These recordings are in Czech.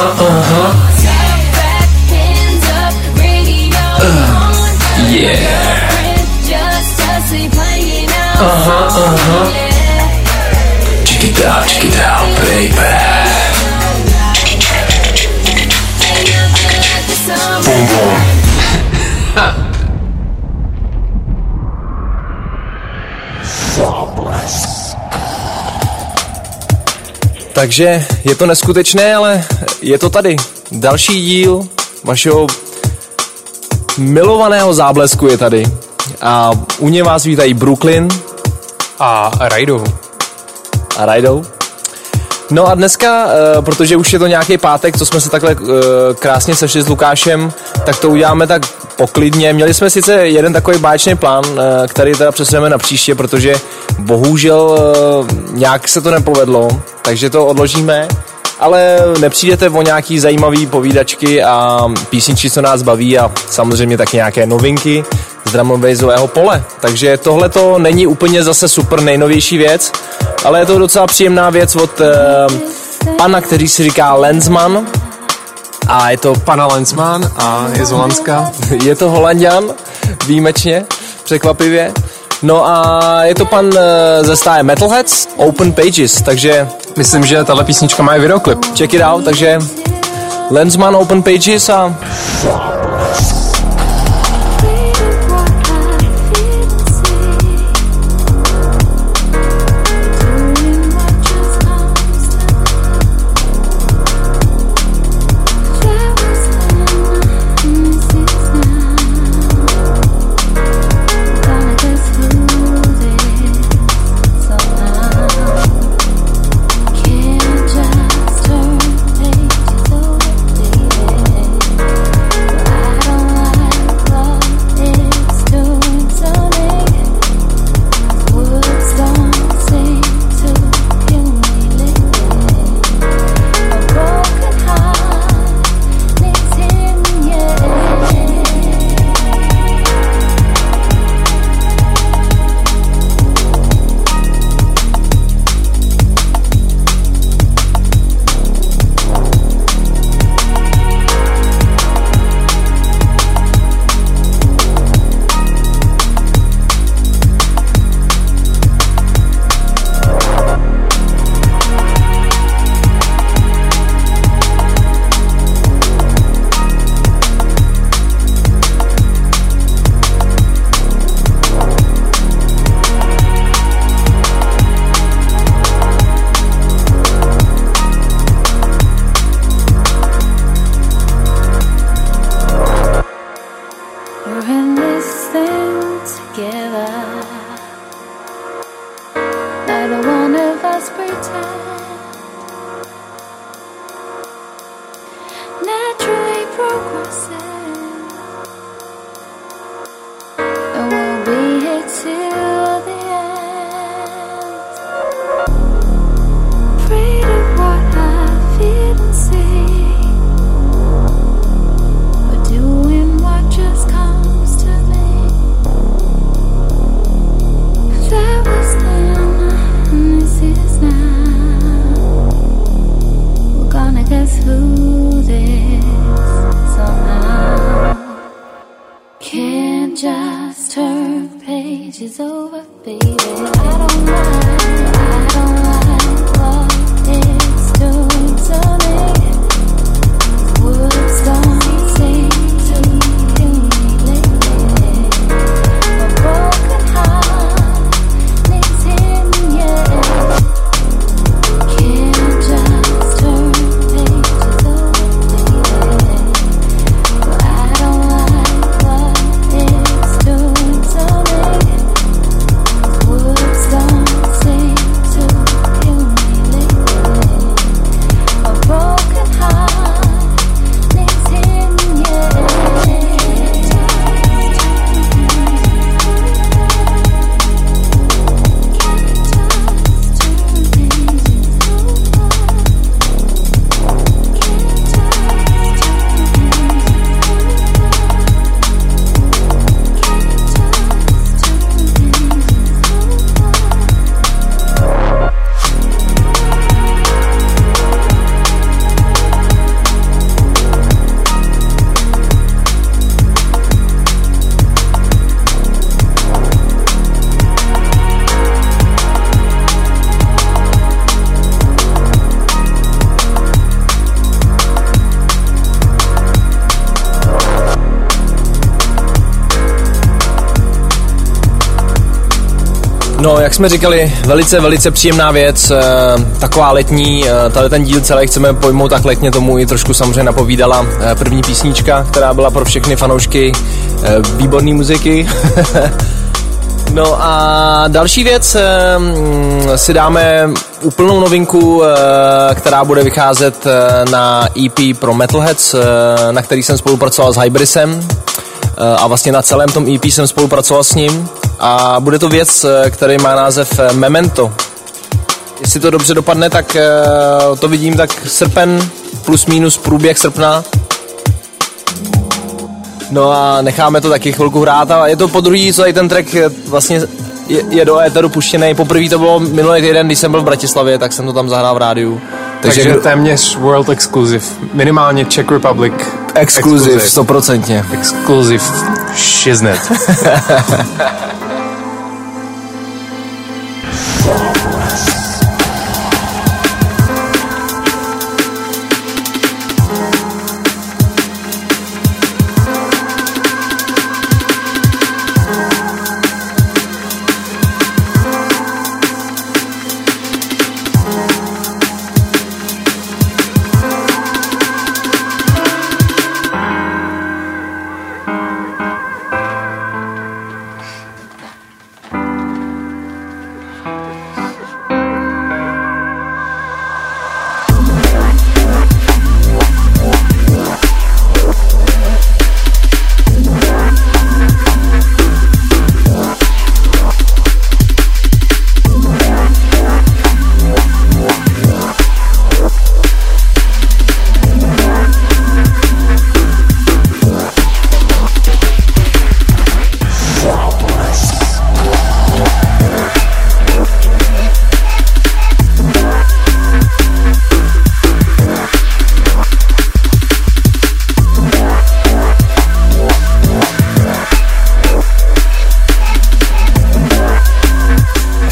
Aha, aha. Yeah. Aha, aha. Check it out, check it out, baby. Boom, boom. Takže je to neskutečné, ale je to tady. Další díl vašeho milovaného záblesku je tady. A u něj vás vítají Brooklyn A Rajdou. a Rajdou. No a dneska, eh, protože už je to nějaký pátek, co jsme se takhle eh, krásně sešli s Lukášem, tak to uděláme tak poklidně. Měli jsme sice jeden takový báječný plán, eh, který teda přesuneme na příště, protože bohužel eh, nějak se to nepovedlo, takže to odložíme. Ale nepřijdete o nějaký zajímavý povídačky a písničky, co nás baví a samozřejmě tak nějaké novinky z drumového pole. Takže tohle to není úplně zase super nejnovější věc, ale je to docela příjemná věc od eh, pana, který si říká Lensman a je to Pana Lensman a je z Holandska. je to Holandian, výjimečně, překvapivě. No a je to pan eh, ze stáje Metalheads, Open Pages, takže Myslím, že tahle písnička má i videoklip. check it out, takže Lensman Open Pages a jak jsme říkali, velice, velice příjemná věc, eh, taková letní, eh, tady ten díl celý chceme pojmout tak letně, tomu i trošku samozřejmě napovídala eh, první písnička, která byla pro všechny fanoušky výborné muziky. No a další věc, mm, si dáme úplnou novinku, která bude vycházet na EP pro Metalheads, na který jsem spolupracoval s Hybrisem a vlastně na celém tom EP jsem spolupracoval s ním a bude to věc, eh, který má název eh, Memento. Jestli to dobře dopadne, tak eh, to vidím tak srpen plus minus průběh srpna No a necháme to taky chvilku hrát a je to po druhý, co tady ten track vlastně je, je do éteru puštěný. Poprvé to bylo minulý týden, když jsem byl v Bratislavě, tak jsem to tam zahrál v rádiu. Takže, Takže téměř world exclusive. Minimálně Czech Republic. exkluziv, stoprocentně. Exclusive shiznet.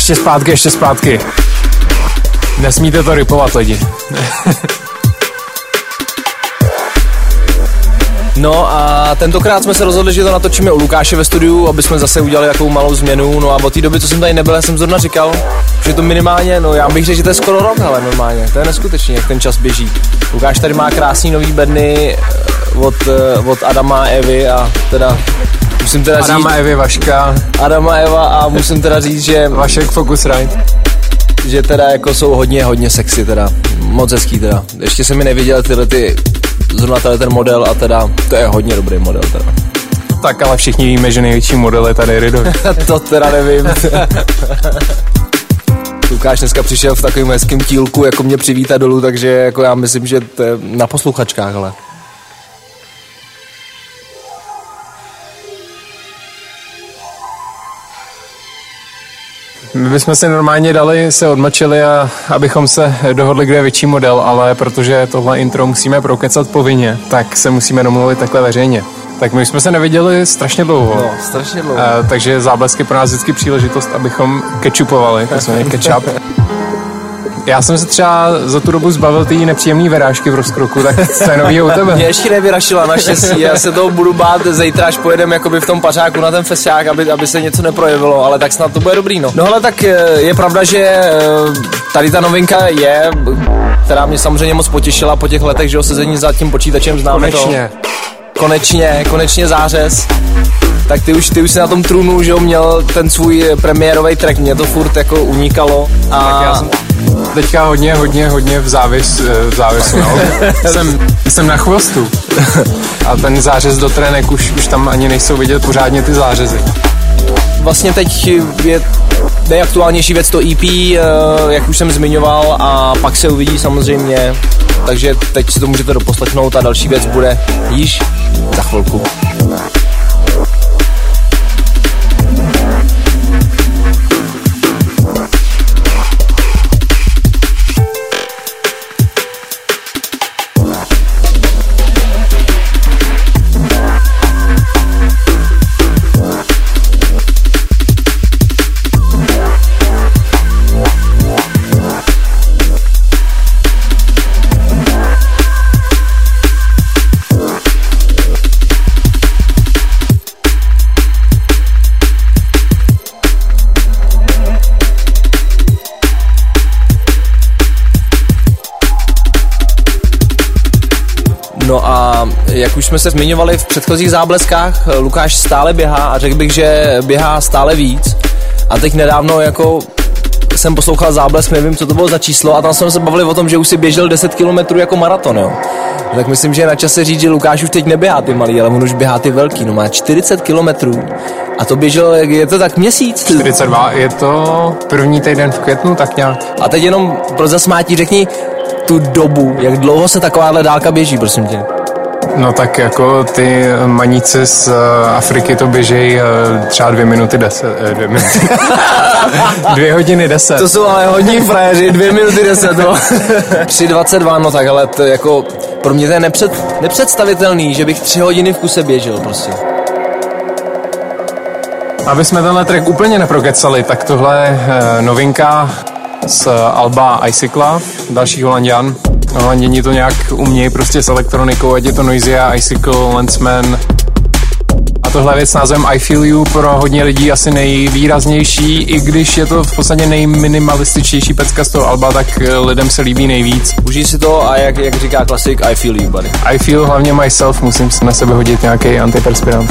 Ještě zpátky, ještě zpátky. Nesmíte to rypovat lidi. No a tentokrát jsme se rozhodli, že to natočíme u Lukáše ve studiu, aby jsme zase udělali takovou malou změnu. No a od té doby, co jsem tady nebyl, jsem zrovna říkal, že to minimálně, no já bych řekl, že to je skoro rok, ale normálně, to je neskutečný, jak ten čas běží. Lukáš tady má krásný nový bedny od, eh, od Adama a Evy a teda musím teda říct, Adama Evy Vaška, Adama Eva a musím teda říct, že, Vašek Focusrite. že teda jako jsou hodně, hodně sexy teda, moc hezký teda. Ještě jsem mi neviděl tyhle ty, zrovna tady ten model a teda, to je hodně dobrý model teda. Tak ale všichni víme, že největší model je tady Ridovi. to teda nevím. Lukáš dneska přišel v takovém hezkém tílku, jako mě přivítat dolů, takže jako já myslím, že to je na posluchačkách, ale. My bychom si normálně dali, se odmlčeli a abychom se dohodli, kde je větší model, ale protože tohle intro musíme prokecat povinně, tak se musíme domluvit takhle veřejně. Tak my jsme se neviděli strašně dlouho. No, strašně dlouho. Uh, takže záblesky pro nás vždycky příležitost, abychom to jsme ketchup. Já jsem se třeba za tu dobu zbavil té nepříjemné verážky v rozkroku, tak je nový u tebe? Mě ještě nevyrašila naštěstí, já se toho budu bát zítra, až pojedeme jakoby v tom pařáku na ten festiák, aby, aby se něco neprojevilo, ale tak snad to bude dobrý, no. No ale tak eh, je pravda, že eh, tady ta novinka je, která mě samozřejmě moc potěšila po těch letech, že jo, sezení za tím počítačem známe Konečně. to. Konečně, konečně zářez. Tak ty už, ty už si na tom trůnu, že jo, měl ten svůj premiérový track, mě to furt jako unikalo. A Tak já jsem teďka hodně, hodně, hodně v, závis, eh, v závisu. No. jsem, jsem na chvostu. A ten zářez do trenek už, už tam ani nejsou vidět pořádně ty zářezy. Vlastně teď je nejaktuálnější věc to EP, eh, jak už jsem zmiňoval, a pak se uvidí samozřejmě. Takže teď si to můžete doposlechnout a další věc bude již za chvilku. Jsme se zmiňovali v předchozích zábleskách, Lukáš stále běhá a řekl bych, že běhá stále víc. A teď nedávno jako jsem poslouchal záblesk, nevím, co to bylo za číslo, a tam jsme se bavili o tom, že už si běžel 10 km jako maraton, jo. Tak myslím, že je na čase říct, že Lukáš už teď neběhá ty malý, ale on už běhá ty velký, no má 40 km a to běžel, je to tak měsíc? 42, je to první týden v květnu, tak nějak. A teď jenom pro zasmátí řekni tu dobu, jak dlouho se takováhle dálka běží, prosím tě. No tak jako ty maníci z eh, Afriky to běžejí eh, třeba dvě minuty deset, eh, dvě minuty. dvě hodiny deset. To jsou ale hodní frajeři, dvě minuty deset, no. 3.22, no tak, ale to jako, pro mě to je nepřed, nepředstavitelný, že bych tři hodiny v kuse běžel, prostě. Aby jsme tenhle track úplně neprokecali, tak tohle je novinka z Alba Icicla, další Holandian. Holanděni to nějak umějí prostě s elektronikou, ať je to Noisia, Icicle, Lensman. A tohle je věc s názvem I Feel You pro hodně lidí asi nejvýraznější, i když je to v podstatě nejminimalističtější pecka z toho Alba, tak eh, lidem se líbí nejvíc. Užij si to a jak, jak říká klasik, I feel you, buddy. I feel hlavně myself, musím si na sebe hodit nějaký antiperspirant.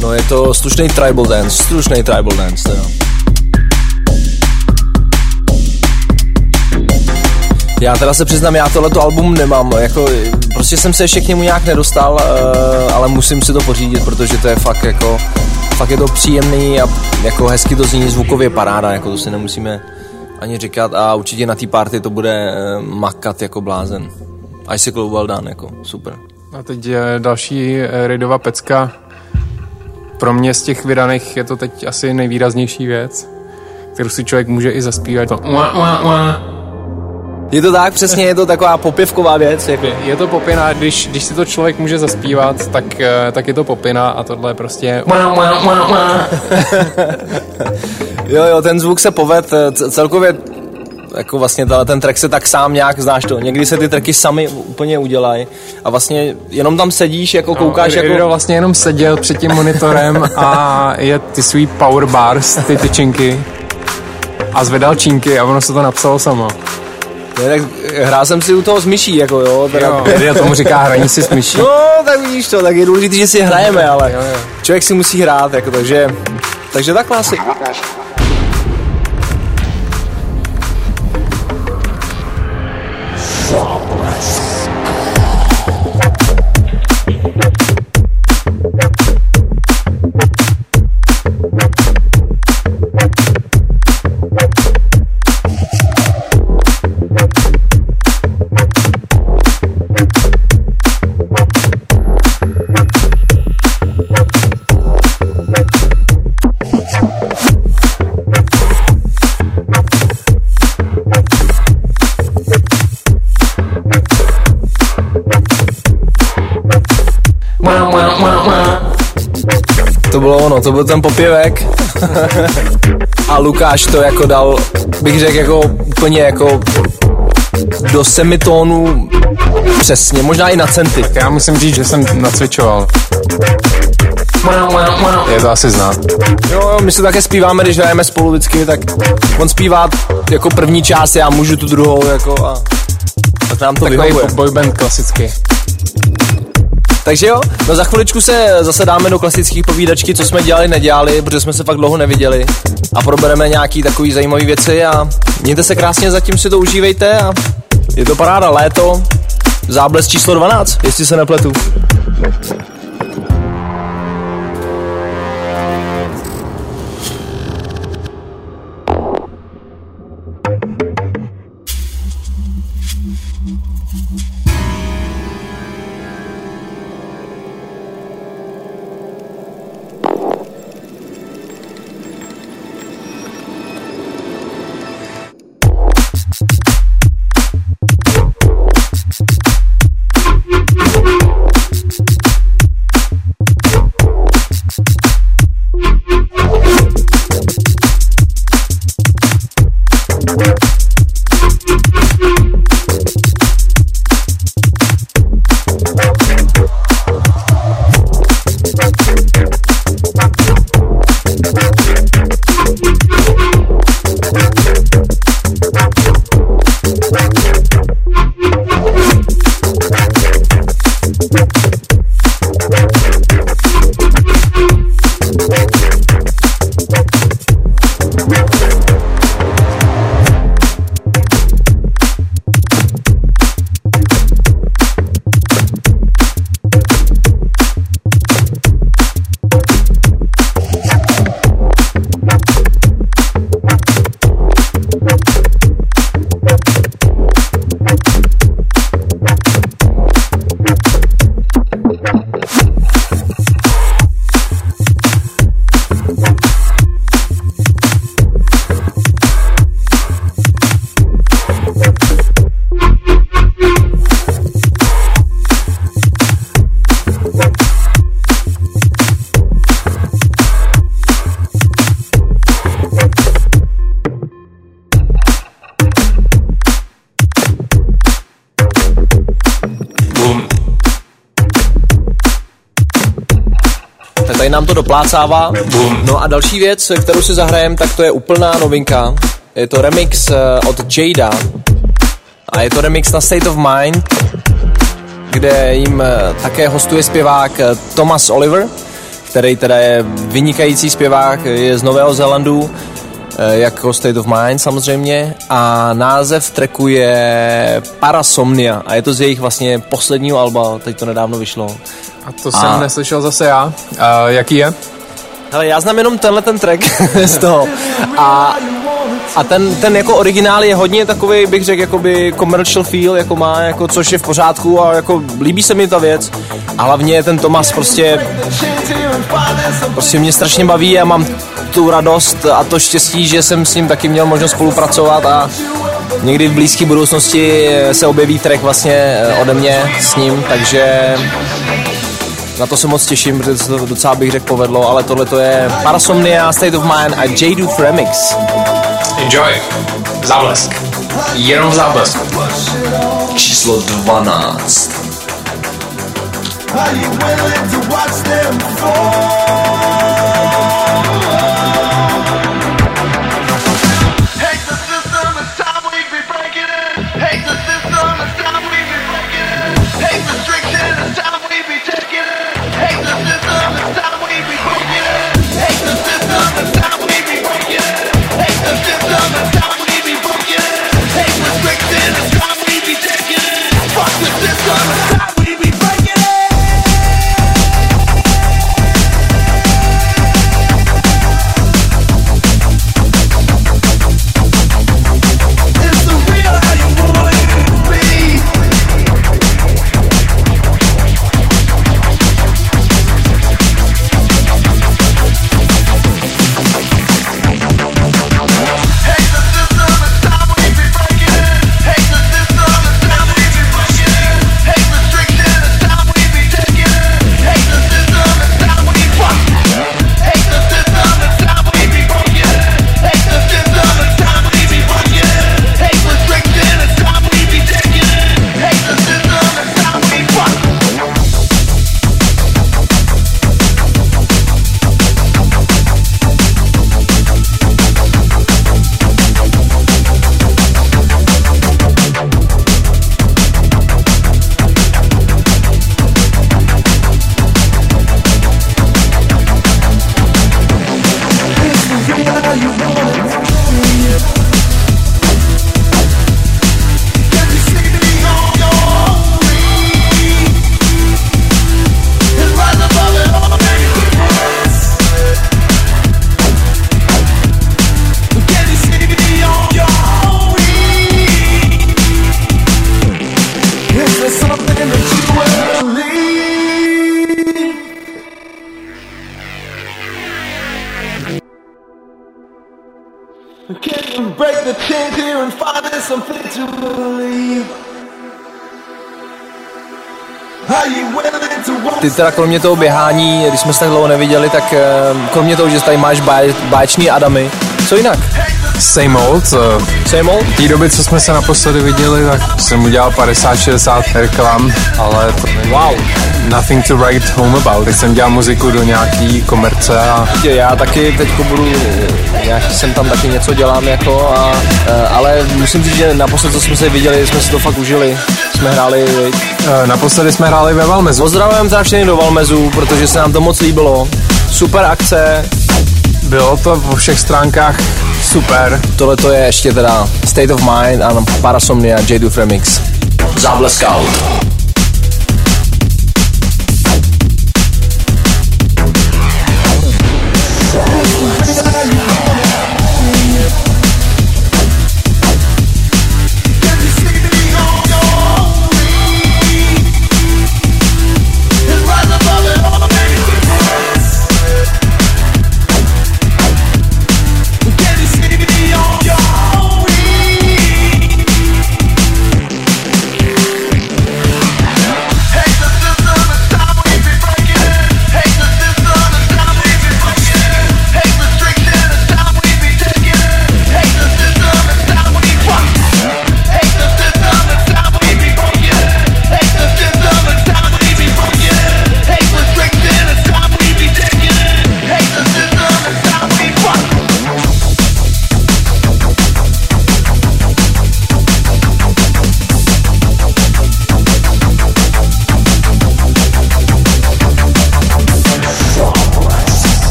No je to slušný tribal dance, slušný tribal dance, jo. Já teda se přiznám, já tohleto album nemám, jako, prostě jsem se ještě k němu nějak nedostal, eh, ale musím si to pořídit, protože to je fakt jako, fakt je to příjemný a jako hezky to zní zvukově paráda, jako to si nemusíme ani říkat a určitě na té party to bude eh, makat jako blázen. Icicle well done, jako super. A teď je další eh, raidová pecka. Pro mě z těch vydaných je to teď asi nejvýraznější věc, kterou si člověk může i zaspívat. To ua, ua, ua. Je to tak, přesně, je to taková popěvková věc, jako. Je to popina, když, když si to člověk může zaspívat, tak, eh, tak je to popina a tohle je prostě. Jo, jo, ten zvuk se poved eh, celkově jako vlastně tenhle ten track se tak sám nějak, znáš to, někdy se ty tracky sami úplně udělají a vlastně jenom tam sedíš, jako koukáš, no, Rido jako, vlastně jenom seděl před tím monitorem a je ty svý power bars, ty tyčinky a zvedal činky a ono se to napsalo samo. ne, tak hrál jsem si u toho s myší, jako jo, teda, Jo, Rido tomu říká hraní si s myší. No, tak vidíš to, tak je důležité, že si hrajeme, ale Jo, jo. člověk si musí hrát, jako, takže, takže takhle asi. Byl ten popěvek. A Lukáš to jako dal, bych řekl, jako úplně jako do semitónu přesně, možná i na centy. Já musím říct, že jsem nacvičoval. Je to asi znát. Jo, my se také zpíváme, když hrajeme spolu vždycky, tak on zpívá jako první část, já můžu tu druhou, jako a tak nám to Takový vyhovuje. boyband klasický. Takže jo, no za chviličku se zase dáme do klasických povídačky, co jsme dělali, nedělali, protože jsme se fakt dlouho neviděli a probereme nějaký takový zajímavý věci a mějte se krásně, zatím si to užívejte a je to paráda, léto, záblesk číslo 12, jestli se nepletu. Tady nám to doplácává. No a další věc, kterou si zahrajem, tak to je úplná novinka. Je to remix eh, od Jada. A je to remix na State of Mind, kde jim eh, také hostuje zpěvák eh, Thomas Oliver, který teda je vynikající zpěvák, je z Nového Zélandu. Jako State of Mind samozřejmě a název tracku je Parasomnia a je to z jejich vlastně posledního alba, teď to nedávno vyšlo. A to jsem A- neslyšel zase já. A jaký je? Hele, já znám jenom tenhle ten track z toho. A, a ten, ten jako originál je hodně takový, bych řekl, jakoby commercial feel, jako má, jako, což je v pořádku a jako líbí se mi ta věc. A hlavně ten Tomas prostě, prostě mě strašně baví a mám tu radost a to štěstí, že jsem s ním taky měl možnost spolupracovat a někdy v blízké budoucnosti se objeví track vlastně eh, ode mě s ním, takže na to se moc těším, protože se to docela bych řekl povedlo, ale tohle to je Parasomnia, State of Mind a J-Dude Remix. Enjoy. Záblesk. Jenom záblesk. Číslo 12. Are you willing to watch them fall? Ty teda kromě toho běhání, když jsme se tak dlouho neviděli, tak eh, kromě toho, že tady máš báj, báječný Adamy, co jinak? Same old. Uh, Same old? v té době, co jsme se naposledy viděli, tak jsem udělal 50-60 reklam, ale to není Wow. nothing to write home about. Teď jsem dělal muziku do nějaký komerce a Já taky teď budu, eh, nějak jsem tam taky něco dělám jako, a, eh, ale musím říct, že naposled, co jsme se viděli, jsme si to fakt užili. Jsme hráli, uh, naposledy jsme hráli ve Valmezu. Pozdravujeme teda všechny do Valmezu, protože se nám to moc líbilo. Super akce, Bylo to po všech stránkách super. tohle to je ještě teda State of Mind a Parasomnia J-Dude Remix. Záblesk out.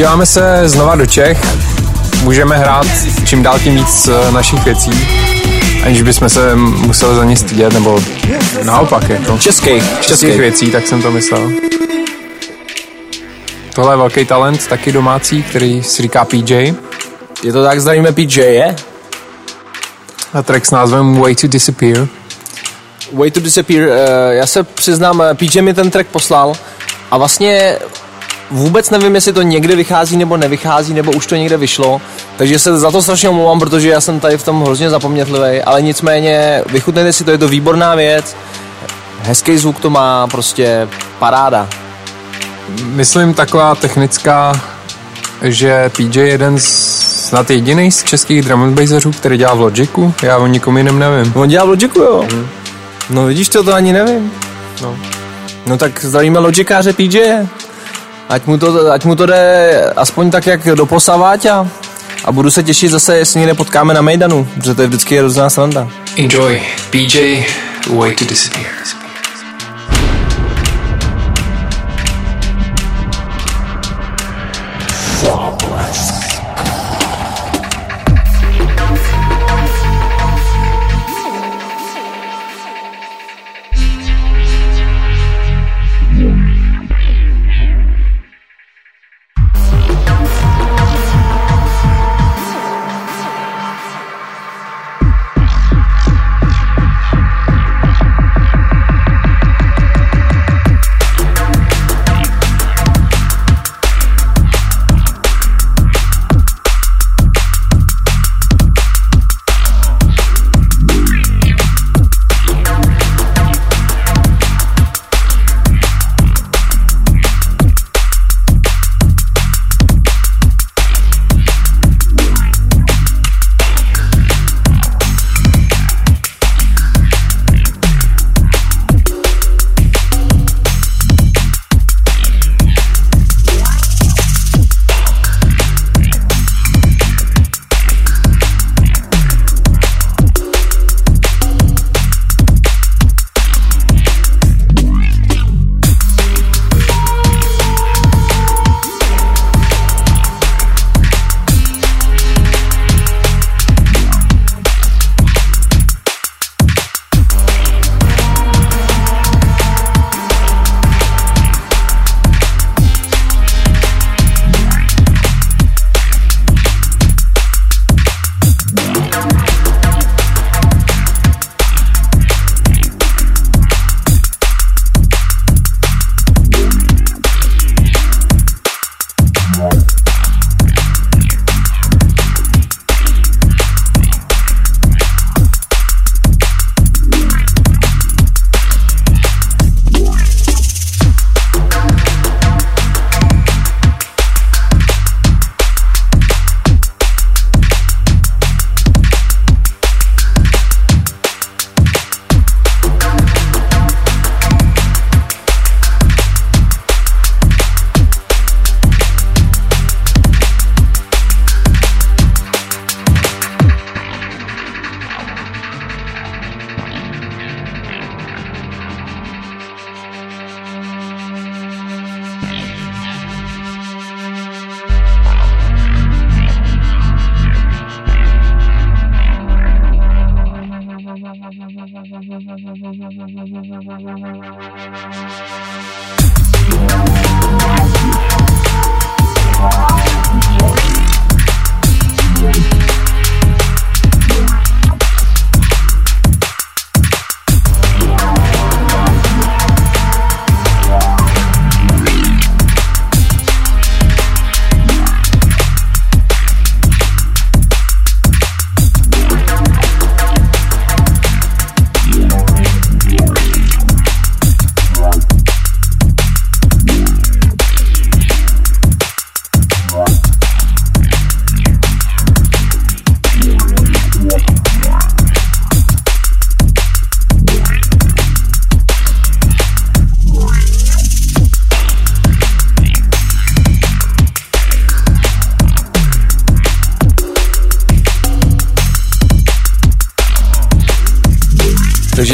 Podíváme se znova do Čech. Můžeme hrát čím dál tím víc eh, našich věcí, aniž bychom se museli za ně stydět, nebo naopak, jako Českých, českých věcí, tak jsem to myslel. Tohle je velký talent, taky domácí, který si říká PJ. Je to tak, zdravíme PJ, je? A track s názvem Way to Disappear. Way to Disappear, uh, já se přiznám, eh, PJ mi ten track poslal a vlastně vůbec nevím, jestli to někde vychází nebo nevychází, nebo už to někde vyšlo, takže se za to strašně omlouvám, protože já jsem tady v tom hrozně zapomnětlivý, ale nicméně vychutnejte si to, je to výborná věc, hezký zvuk to má, prostě paráda. Myslím taková technická, že PJ je jeden z snad jediný z českých drum and basserů, který dělá v Logicu. Já o nikom jiném nevím. On dělá v Logicu, jo? No vidíš to, to ani nevím. No. No tak zdravíme logikáře PJ. Ať mu, to, ať mu to jde aspoň tak, jak doposavat a, a budu se těšit zase, jestli někde potkáme na Mejdanu, protože to je vždycky hrozná sranda. Enjoy. PJ, way to disappear.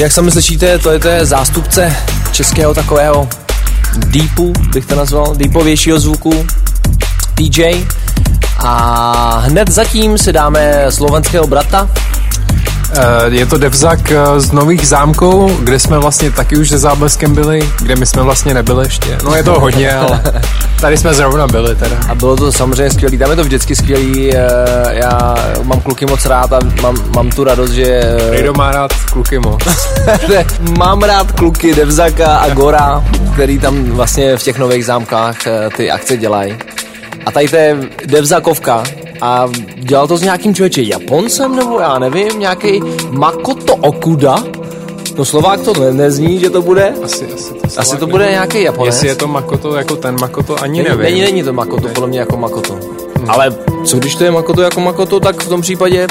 Jak sami slyšíte, to je, to je zástupce českého takového deepu, bych to nazval, deepovějšího zvuku. TJ. A hned zatím si dáme slovenského brata, Je to Devzak eh, z Nových zámků, kde jsme vlastně taky už se zábleskem byli, kde my jsme vlastně nebyli ještě. No je to hodně, ale tady jsme zrovna byli teda. A bylo to samozřejmě skvělý, tam je to vždycky skvělý, eh, já mám kluky moc rád a mám, mám tu radost, že... eh, Rejdo má rád kluky moc. Mám rád kluky Devzaka a Gora, který tam vlastně v těch nových zámkách eh, ty akce dělají. A tady to je Devzakovka a dělal to s nějakým člověče Japoncem nebo já nevím, nějaký Makoto Okuda. No Slovák to ne, nezní, že to bude. Asi, asi, to, Asi to bude nějaký Japonec. Jestli je to Makoto jako ten Makoto, ani Není, nevím. není, není to Makoto, podle mě jako Makoto. Ale co když to je Makoto jako Makoto, tak v tom případě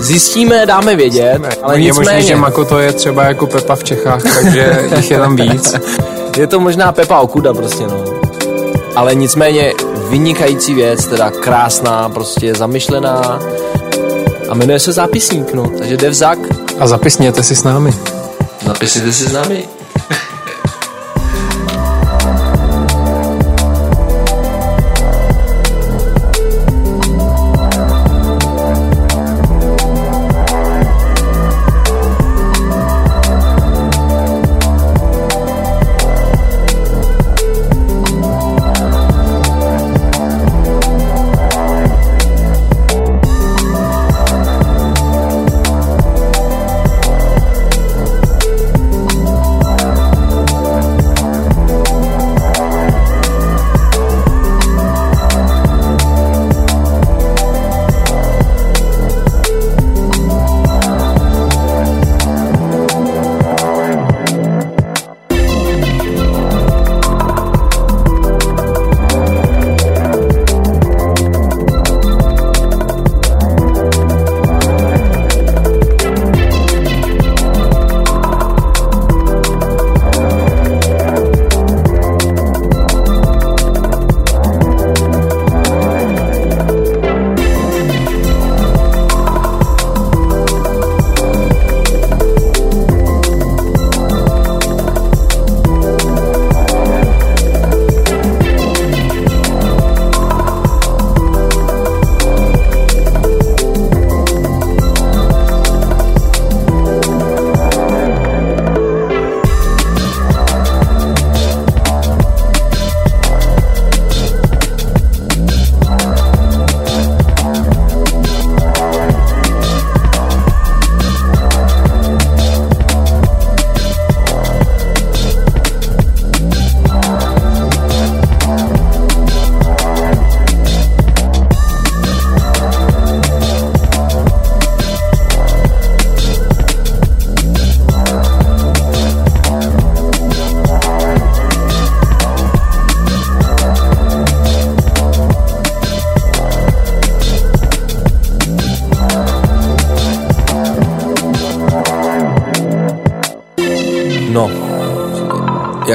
zjistíme, dáme vědět, ale Ale je možné, nicméně že Makoto je třeba jako Pepa v Čechách, takže jich je tam víc. je to možná Pepa Okuda prostě, no. Ale nicméně vynikající věc, teda krásná, prostě zamyšlená a jmenuje se Zápisník, no. Takže Devzak, A zapisněte si s námi. zapisněte si s námi.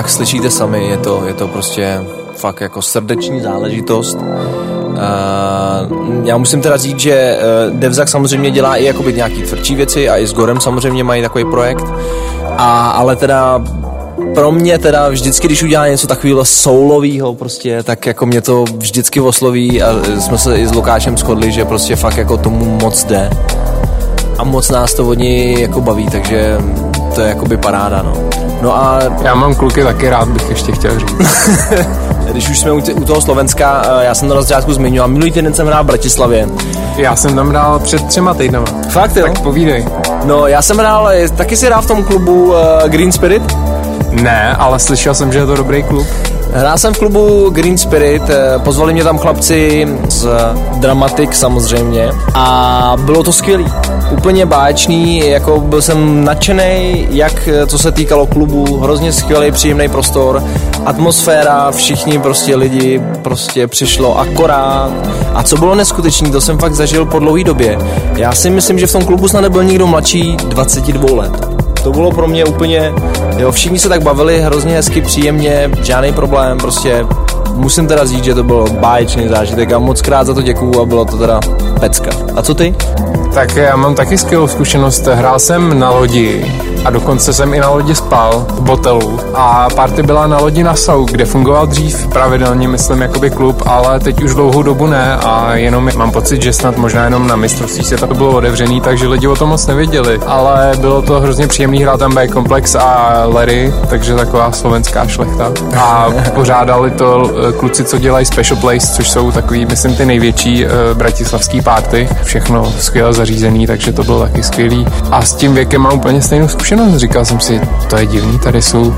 Jak slyšíte sami, je to, je to prostě fakt jako srdeční záležitost. Uh, já musím teda říct, že uh, Devzak samozřejmě dělá i jakoby nějaký tvrdší věci a i s Gorem samozřejmě mají takový projekt. A, ale teda pro mě teda vždycky, když udělá něco takového soulového prostě, tak jako mě to vždycky osloví a jsme se i s Lukášem shodli, že prostě fakt jako tomu moc jde. A moc nás to od něj jako baví, takže to je jakoby paráda, no. No a Já mám kluky taky rád, bych ještě chtěl říct. když už jsme u, toho Slovenska, eh, já jsem to na začátku zmiňoval, minulý týden jsem hrál v Bratislavě. Já jsem tam hrál před třema týdnama. Fakt jo? Tak povídej. No, já jsem hrál, eh, taky si hrál v tom klubu uh, Green Spirit. Ne, ale slyšel jsem, že je to dobrý klub. Hrál jsem v klubu Green Spirit, eh, pozvali mě tam chlapci z Dramatic samozřejmě a bylo to skvělý. Úplně báječný, jako byl jsem nadšený, jak eh, co se týkalo klubu, hrozně skvělý, příjemný prostor, atmosféra, všichni prostě lidi, prostě přišlo akorát. A co bylo neskutečný, to jsem fakt zažil po dlouhé době. Já si myslím, že v tom klubu snad nebyl nikdo mladší 22 let. To bylo pro mě úplně, jo, všichni se tak bavili hrozně hezky, příjemně, žádný problém, prostě musím teda říct, že to byl báječný zážitek a moc krát za to děkuju a bylo to teda pecka. A co ty? Tak já mám taky skvělou zkušenost. Hrál jsem na lodi a dokonce jsem i na lodi spal v botelu. A party byla na lodi Nassau, kde fungoval dřív pravidelně, myslím, jakoby klub, ale teď už dlouhou dobu ne a jenom mám pocit, že snad možná jenom na mistrovství světa to bylo otevřený, takže lidi o tom moc nevěděli. Ale bylo to hrozně příjemný, hrál tam B Komplex a Larry, takže taková slovenská šlechta. A pořádali to eh, kluci, co dělají Special Place, což jsou takový, myslím, ty největší uh, bratislavský party. Všechno skvěle zařízený, takže to bylo taky skvělý. A s tím věkem mám úplně stejnou zkušenost. Říkal jsem si, to je divný, tady jsou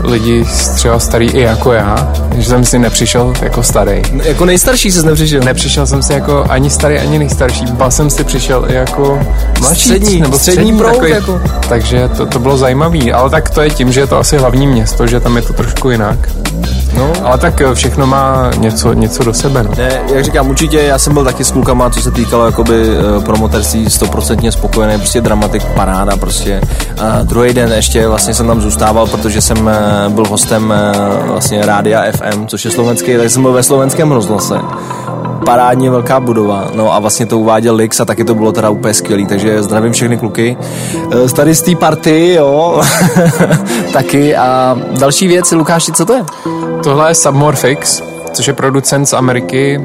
lidi třeba starý i jako já, že jsem si nepřišel jako starý. Jako nejstarší jsi nepřišel. Nepřišel jsem si jako ani starý, ani nejstarší. Ba jsem si přišel i jako mladší. Střední, nebo střední proud jako. Takže to, to bylo zajímavý. Ale tak to je tím, že je to asi hlavní město, že tam je to trošku jinak. No. Ale tak eh, všechno má něco, něco do sebe. No. Ne, jak říkám, určitě já jsem byl taky s klukama, co se týkalo jakoby uh, promoterství, stoprocentně spokojený, prostě dramatik, paráda prostě. A druhý den ještě vlastně jsem tam zůstával, protože jsem uh, byl hostem uh, vlastně Rádia FM, což je slovenský, tak jsem byl ve slovenském rozhlase parádně velká budova, no a vlastně to uváděl Lix a taky to bylo teda úplně skvělý, takže zdravím všechny kluky. Eh, Tady z té party, jo, taky a další věc, Lukáši, co to je? Tohle je Submorphix, což je producent z Ameriky.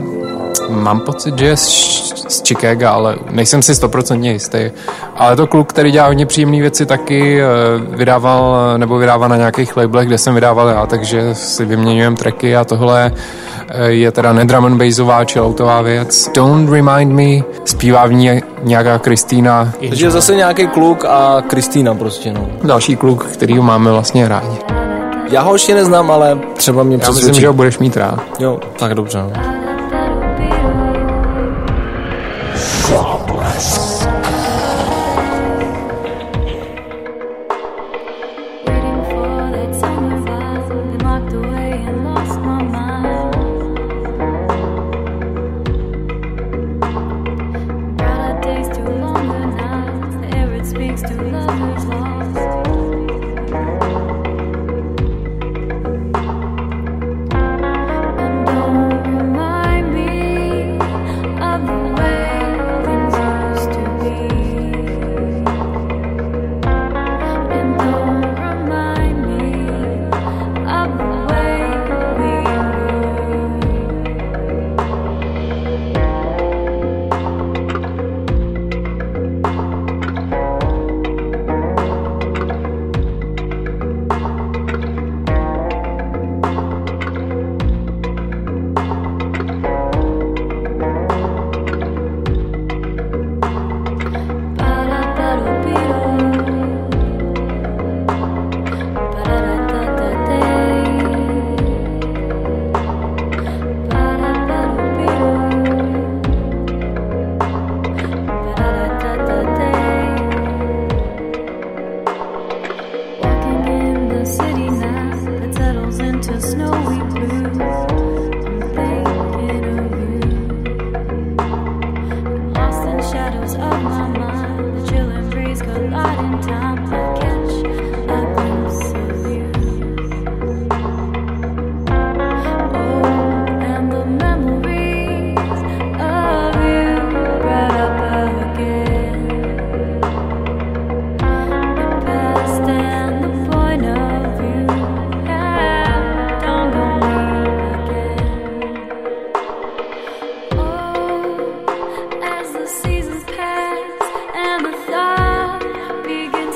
Mám pocit, že je z, z Chicaga, ale nejsem si stoprocentně jistý. Ale to kluk, který dělá hodně příjemné věci, taky eh, vydával, nebo vydává na nějakých labelech, kde jsem vydával já, takže si vyměňujeme tracky a tohle eh, je teda nedrum and bassová, chilloutová věc. Don't Remind Me, zpívá v ní nějaká Kristýna. Takže zase nějaký kluk a Kristýna prostě, no. Další kluk, který máme vlastně rádi. Já ho ještě neznám, ale třeba mě Já myslím, přesvědčí. že ho budeš mít rád. Jo, tak dobře.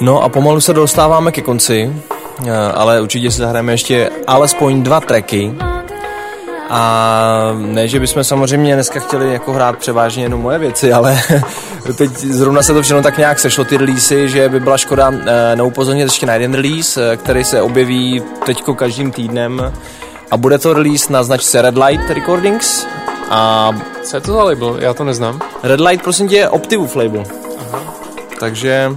No a pomalu se dostáváme ke konci, eh, ale určitě si zahrajeme ještě alespoň dva tracky. A ne, že bychom samozřejmě dneska chtěli jako hrát převážně jenom moje věci, ale teď zrovna se to všechno tak nějak sešlo ty releasy, že by byla škoda eh, neupozornit ještě na jeden release, eh, který se objeví teďko každým týdnem a bude to release na značce Red Light Recordings a Co je to za label? Já to neznám. Red Light prosím tě je Optivův label. Takže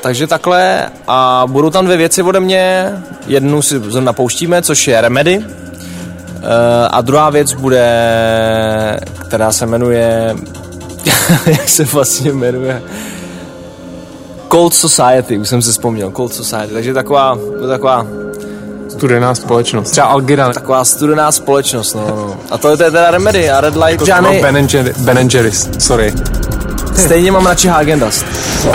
takže takhle a budou tam dvě věci ode mě. Jednu si napouštíme, což je Remedy. Eh, a druhá věc bude, která se jmenuje, jak se vlastně jmenuje, Cold Society, už jsem si vzpomněl, Cold Society, takže taková, taková, Studená společnost. Třeba Algira. taková studená společnost, no, no. A to je teda Remedy a Red Light, No, žádný, ben, Jerry, ben Jerry's, sorry. Stejně mám radši Hagendas. No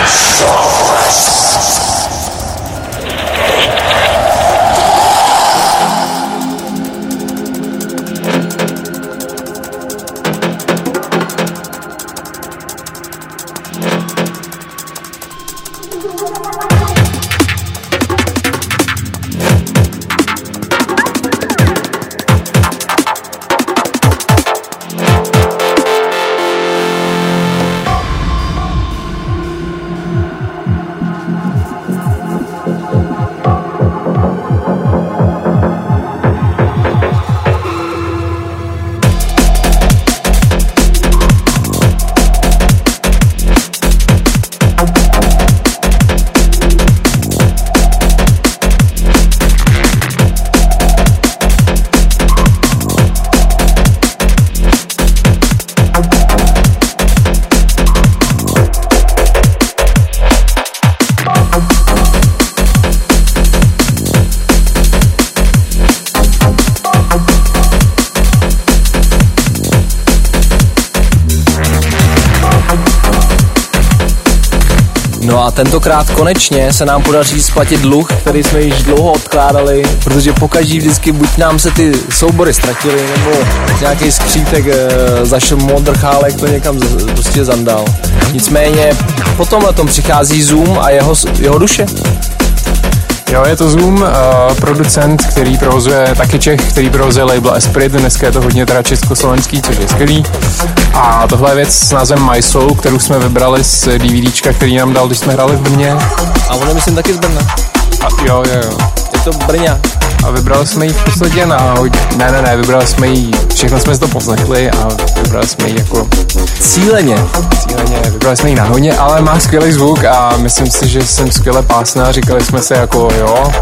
a tentokrát konečně se nám podaří splatit dluh, který jsme již dlouho odkládali, protože pokaždý vždycky buď nám se ty soubory ztratily, nebo nějaký skřítek e, zašel modrchálek to někam z, prostě zandal. Nicméně po tomhle tom přichází Zoom a jeho, jeho duše. Jo, je to Zoom, uh, producent, který provozuje taky Čech, který provozuje label Esprit, dneska je to hodně teda československý, což je skvělý. A tohle je věc s názvem My Soul, kterou jsme vybrali z DVDčka, který nám dal, když jsme hráli v Brně. A on je myslím taky z Brna. A jo, jo, jo. Je to Brňa. A vybrali jsme ji v podstatě na... Ne, ne, ne, vybrali jsme ji, všechno jsme si to poslechli a vybrali jsme ji jako Cíleně. cíleně, vybrali jsme ji na hodně, ale má skvělý zvuk a myslím si, že jsem skvěle pásná, říkali jsme si jako jo,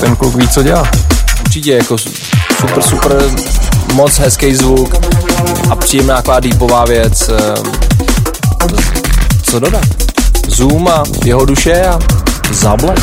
ten kluk ví, co dělá. Určitě jako super, super, moc hezký zvuk a příjemná taková deepová věc. eh, Co dodat? Zoom a jeho duše a zablek.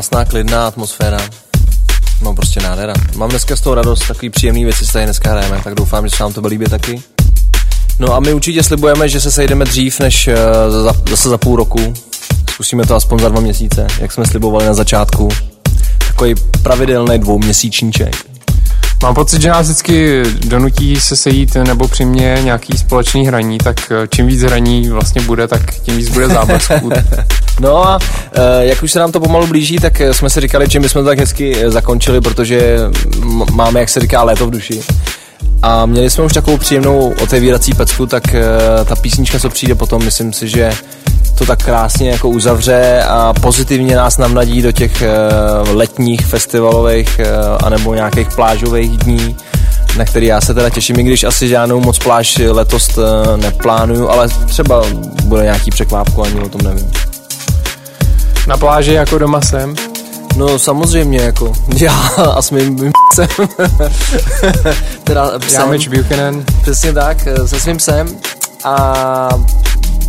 Krásná, klidná atmosféra. No prostě nádhera. Mám dneska z toho radost, takový příjemný věci se tady dneska hrajeme, tak doufám, že se vám to bude líbit taky. No a my určitě slibujeme, že se sejdeme dřív než eh, za, zase za půl roku. Zkusíme to aspoň za dva měsíce, jak jsme slibovali na začátku. Takový pravidelný dvouměsíčníček. Mám pocit, že nás vždycky donutí se sejít nebo přimě nějaký společný hraní, tak eh, čím víc hraní vlastně bude, tak tím víc bude záblesků. No a e, jak už se nám to pomalu blíží, tak eh, jsme si říkali, že my jsme to tak hezky eh, zakončili, protože máme, jak se říká, léto v duši. A měli jsme už takovou příjemnou otevírací pecku, tak e, ta písnička, co přijde potom, myslím si, že to tak krásně jako uzavře a pozitivně nás navnadí do těch e, letních festivalových e, anebo nějakých plážových dní, na který já se teda těším, i když asi žádnou moc pláž letos neplánuju, ale třeba bude nějaký překvápku, ani o tom nevím. Na pláži jako doma jsem. No samozřejmě, jako já a s mým, mým psem. teda psem, Já Mitch Buchanan. přesně tak, eh, se svým psem. A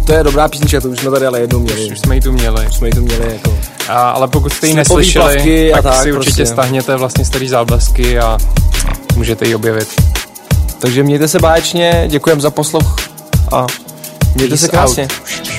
to je dobrá písnička, to už jsme tady ale jednou měli. Už jsme ji tu měli. Už jsme ji tu měli jako. A, ale pokud jste ji neslyšeli, tak, tak si určitě prostě. stáhněte vlastně starý záblesky a můžete ji objevit. Takže mějte se báječně, děkujem za poslouch a mějte se Peace krásně. out.